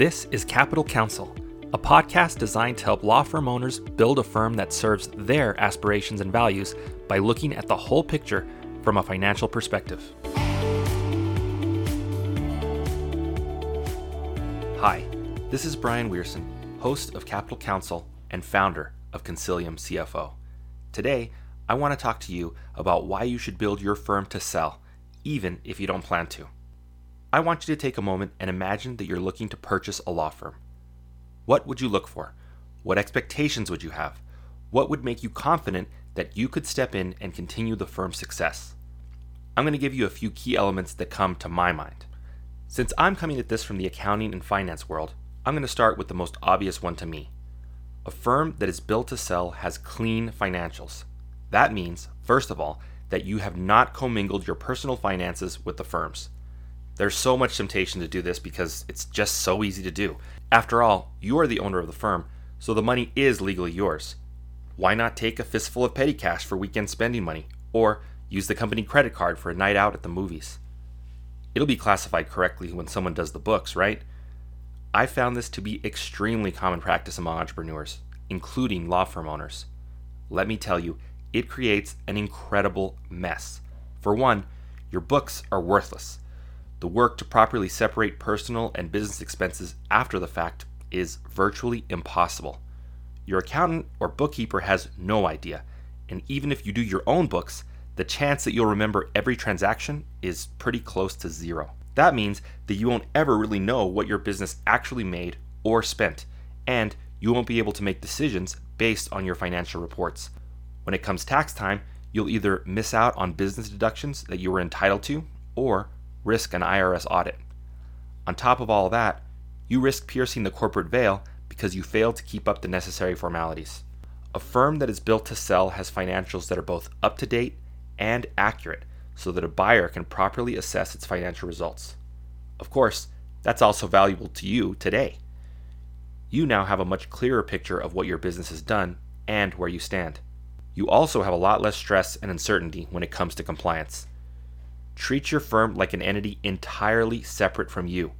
This is Capital Counsel, a podcast designed to help law firm owners build a firm that serves their aspirations and values by looking at the whole picture from a financial perspective. Hi, this is Bryan Wierson, host of Capital Counsel and founder of Consilium CFO. Today, I want to talk to you about why you should build your firm to sell, even if you don't plan to. I want you to take a moment and imagine that you're looking to purchase a law firm. What would you look for? What expectations would you have? What would make you confident that you could step in and continue the firm's success? I'm going to give you a few key elements that come to my mind. Since I'm coming at this from the accounting and finance world, I'm going to start with the most obvious one to me. A firm that is built to sell has clean financials. That means, first of all, that you have not commingled your personal finances with the firm's. There's so much temptation to do this because it's just so easy to do. After all, you are the owner of the firm, so the money is legally yours. Why not take a fistful of petty cash for weekend spending money, or use the company credit card for a night out at the movies? It'll be classified correctly when someone does the books, right? I found this to be extremely common practice among entrepreneurs, including law firm owners. Let me tell you, it creates an incredible mess. For one, your books are worthless. The work to properly separate personal and business expenses after the fact is virtually impossible. Your accountant or bookkeeper has no idea, and even if you do your own books, the chance that you'll remember every transaction is pretty close to zero. That means that you won't ever really know what your business actually made or spent, and you won't be able to make decisions based on your financial reports. When it comes tax time, you'll either miss out on business deductions that you were entitled to, or risk an IRS audit. On top of all that, you risk piercing the corporate veil because you failed to keep up the necessary formalities. A firm that is built to sell has financials that are both up to date and accurate so that a buyer can properly assess its financial results. Of course, that's also valuable to you today. You now have a much clearer picture of what your business has done and where you stand. You also have a lot less stress and uncertainty when it comes to compliance. Treat your firm like an entity entirely separate from you.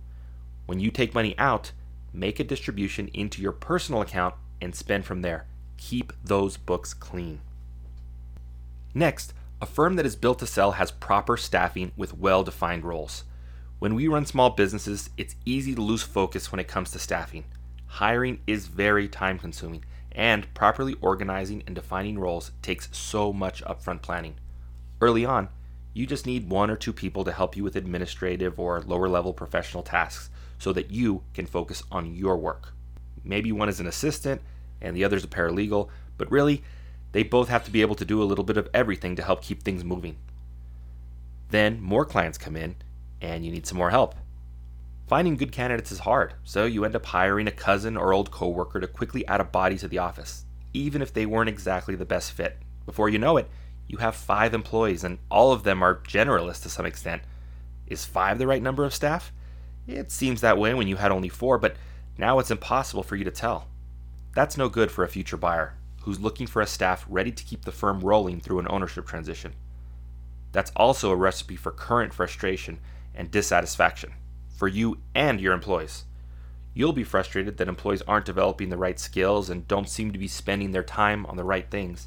When you take money out, make a distribution into your personal account and spend from there. Keep those books clean. Next, a firm that is built to sell has proper staffing with well defined roles. When we run small businesses, it's easy to lose focus when it comes to staffing. Hiring is very time consuming, and properly organizing and defining roles takes so much upfront planning. Early on, you just need one or two people to help you with administrative or lower level professional tasks so that you can focus on your work. Maybe one is an assistant and the other is a paralegal, but really, they both have to be able to do a little bit of everything to help keep things moving. Then more clients come in and you need some more help. Finding good candidates is hard, so you end up hiring a cousin or old coworker to quickly add a body to the office, even if they weren't exactly the best fit. Before you know it, you have five employees, and all of them are generalists to some extent. Is five the right number of staff? It seems that way when you had only four, but now it's impossible for you to tell. That's no good for a future buyer who's looking for a staff ready to keep the firm rolling through an ownership transition. That's also a recipe for current frustration and dissatisfaction for you and your employees. You'll be frustrated that employees aren't developing the right skills and don't seem to be spending their time on the right things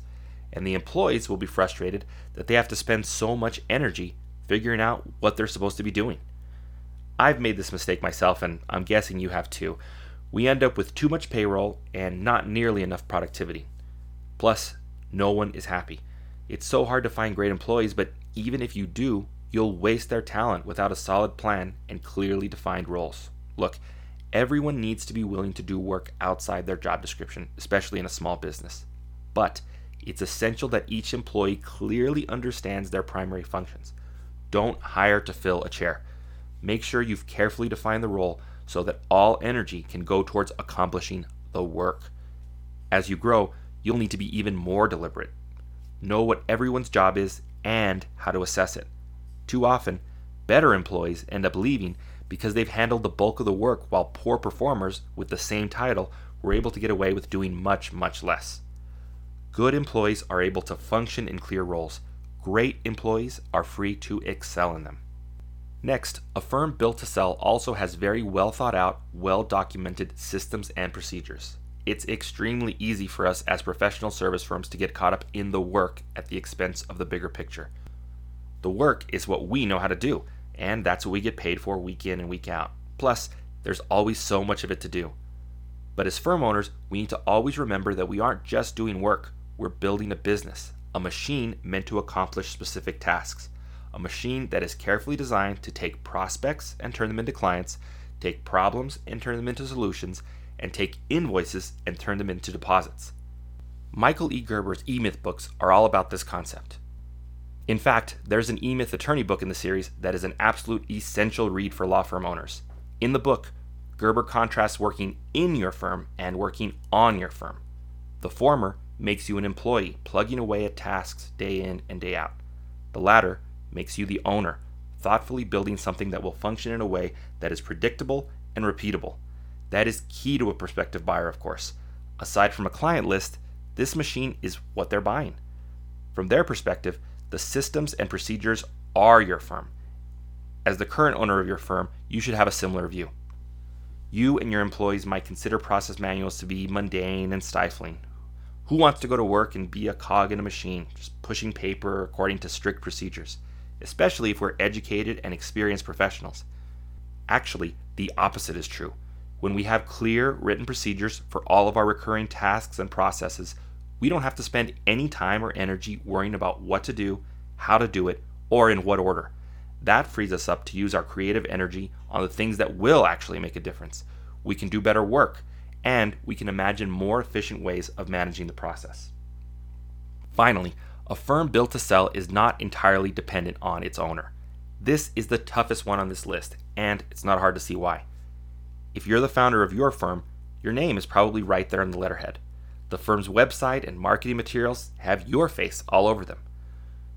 and the employees will be frustrated that they have to spend so much energy figuring out what they're supposed to be doing. I've made this mistake myself, and I'm guessing you have too. We end up with too much payroll and not nearly enough productivity. Plus, no one is happy. It's so hard to find great employees, but even if you do, you'll waste their talent without a solid plan and clearly defined roles. Look, everyone needs to be willing to do work outside their job description, especially in a small business. But it's essential that each employee clearly understands their primary functions. Don't hire to fill a chair. Make sure you've carefully defined the role so that all energy can go towards accomplishing the work. As you grow, you'll need to be even more deliberate. Know what everyone's job is and how to assess it. Too often, better employees end up leaving because they've handled the bulk of the work while poor performers with the same title were able to get away with doing much, much less. Good employees are able to function in clear roles. Great employees are free to excel in them. Next, a firm built to sell also has very well thought out, well documented systems and procedures. It's extremely easy for us as professional service firms to get caught up in the work at the expense of the bigger picture. The work is what we know how to do, and that's what we get paid for week in and week out. Plus, there's always so much of it to do. But as firm owners, we need to always remember that we aren't just doing work, we're building a business, a machine meant to accomplish specific tasks a machine that is carefully designed to take prospects and turn them into clients, take problems and turn them into solutions, and take invoices and turn them into deposits. Michael E. Gerber's E Myth books are all about this concept. In fact, there's an E Myth attorney book in the series that is an absolute essential read for law firm owners. In the book, Gerber contrasts working in your firm and working on your firm. The former makes you an employee, plugging away at tasks day in and day out. The latter makes you the owner, thoughtfully building something that will function in a way that is predictable and repeatable. That is key to a prospective buyer, of course. Aside from a client list, this machine is what they're buying. From their perspective, the systems and procedures are your firm. As the current owner of your firm, you should have a similar view. You and your employees might consider process manuals to be mundane and stifling. Who wants to go to work and be a cog in a machine, just pushing paper according to strict procedures? especially if we're educated and experienced professionals. Actually, the opposite is true. When we have clear written procedures for all of our recurring tasks and processes, we don't have to spend any time or energy worrying about what to do, how to do it, or in what order. That frees us up to use our creative energy on the things that will actually make a difference. We can do better work, and we can imagine more efficient ways of managing the process. Finally, a firm built to sell is not entirely dependent on its owner. This is the toughest one on this list, and it's not hard to see why. If you're the founder of your firm, your name is probably right there on the letterhead. The firm's website and marketing materials have your face all over them.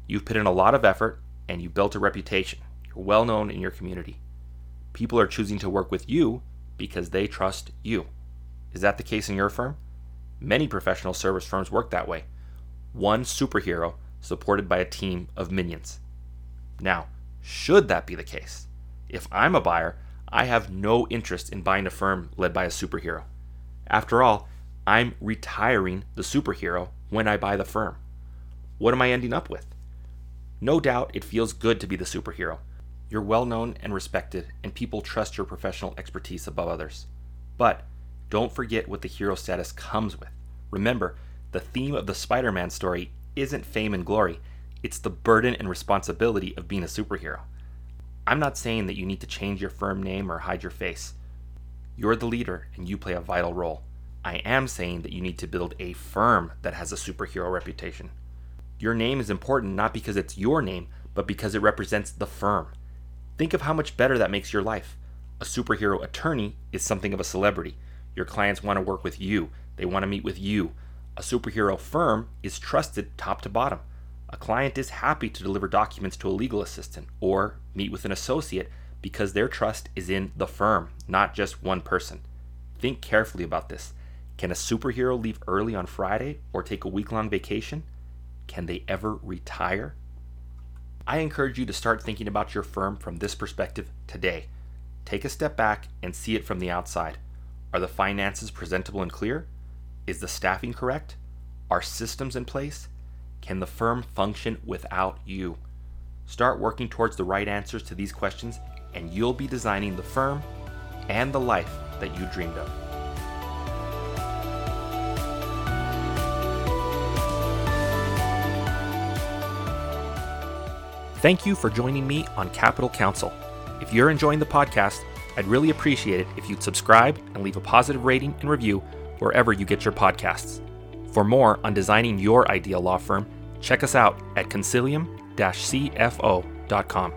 You've put in a lot of effort and you built a reputation. You're well known in your community. People are choosing to work with you because they trust you. Is that the case in your firm? Many professional service firms work that way one superhero supported by a team of minions. Now, should that be the case? If I'm a buyer, I have no interest in buying a firm led by a superhero. After all, I'm retiring the superhero when I buy the firm. What am I ending up with? No doubt it feels good to be the superhero. You're well known and respected, and people trust your professional expertise above others. But don't forget what the hero status comes with. Remember, the theme of the Spider Man story isn't fame and glory, it's the burden and responsibility of being a superhero. I'm not saying that you need to change your firm name or hide your face. You're the leader and you play a vital role. I am saying that you need to build a firm that has a superhero reputation. Your name is important not because it's your name, but because it represents the firm. Think of how much better that makes your life. A superhero attorney is something of a celebrity. Your clients want to work with you, they want to meet with you, a superhero firm is trusted top to bottom. A client is happy to deliver documents to a legal assistant or meet with an associate because their trust is in the firm, not just one person. Think carefully about this. Can a superhero leave early on Friday or take a week long vacation? Can they ever retire? I encourage you to start thinking about your firm from this perspective today. Take a step back and see it from the outside. Are the finances presentable and clear? Is the staffing correct? Are systems in place? Can the firm function without you? Start working towards the right answers to these questions, and you'll be designing the firm and the life that you dreamed of. Thank you for joining me on Capital Counsel. If you're enjoying the podcast, I'd really appreciate it if you'd subscribe and leave a positive rating and review wherever you get your podcasts. For more on designing your ideal law firm, check us out at consilium-cfo.com.